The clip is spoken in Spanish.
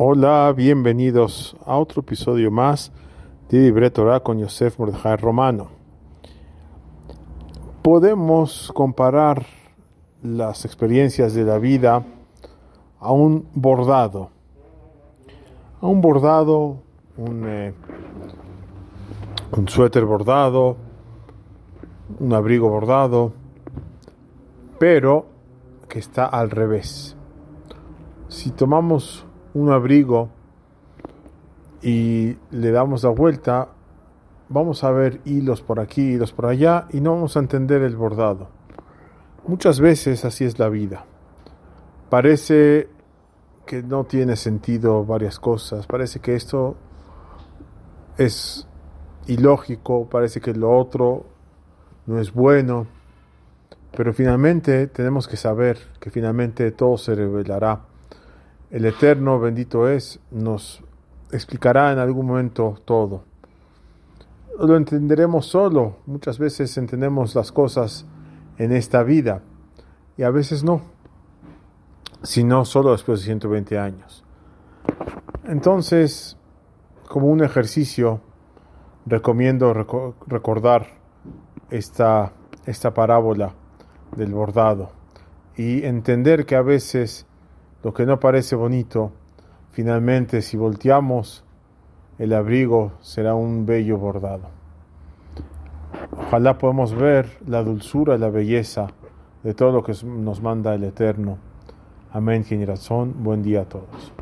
Hola, bienvenidos a otro episodio más de Libre Torah con Yosef Mordejai Romano. Podemos comparar las experiencias de la vida a un bordado. A un bordado, un, eh, un suéter bordado, un abrigo bordado, pero que está al revés. Si tomamos un abrigo y le damos la vuelta, vamos a ver hilos por aquí, hilos por allá y no vamos a entender el bordado. Muchas veces así es la vida. Parece que no tiene sentido varias cosas, parece que esto es ilógico, parece que lo otro no es bueno, pero finalmente tenemos que saber que finalmente todo se revelará. El Eterno, bendito es, nos explicará en algún momento todo. Lo entenderemos solo, muchas veces entendemos las cosas en esta vida y a veces no, sino solo después de 120 años. Entonces, como un ejercicio, recomiendo recordar esta, esta parábola del bordado y entender que a veces lo que no parece bonito, finalmente si volteamos el abrigo será un bello bordado. Ojalá podamos ver la dulzura y la belleza de todo lo que nos manda el Eterno. Amén, razón. Buen día a todos.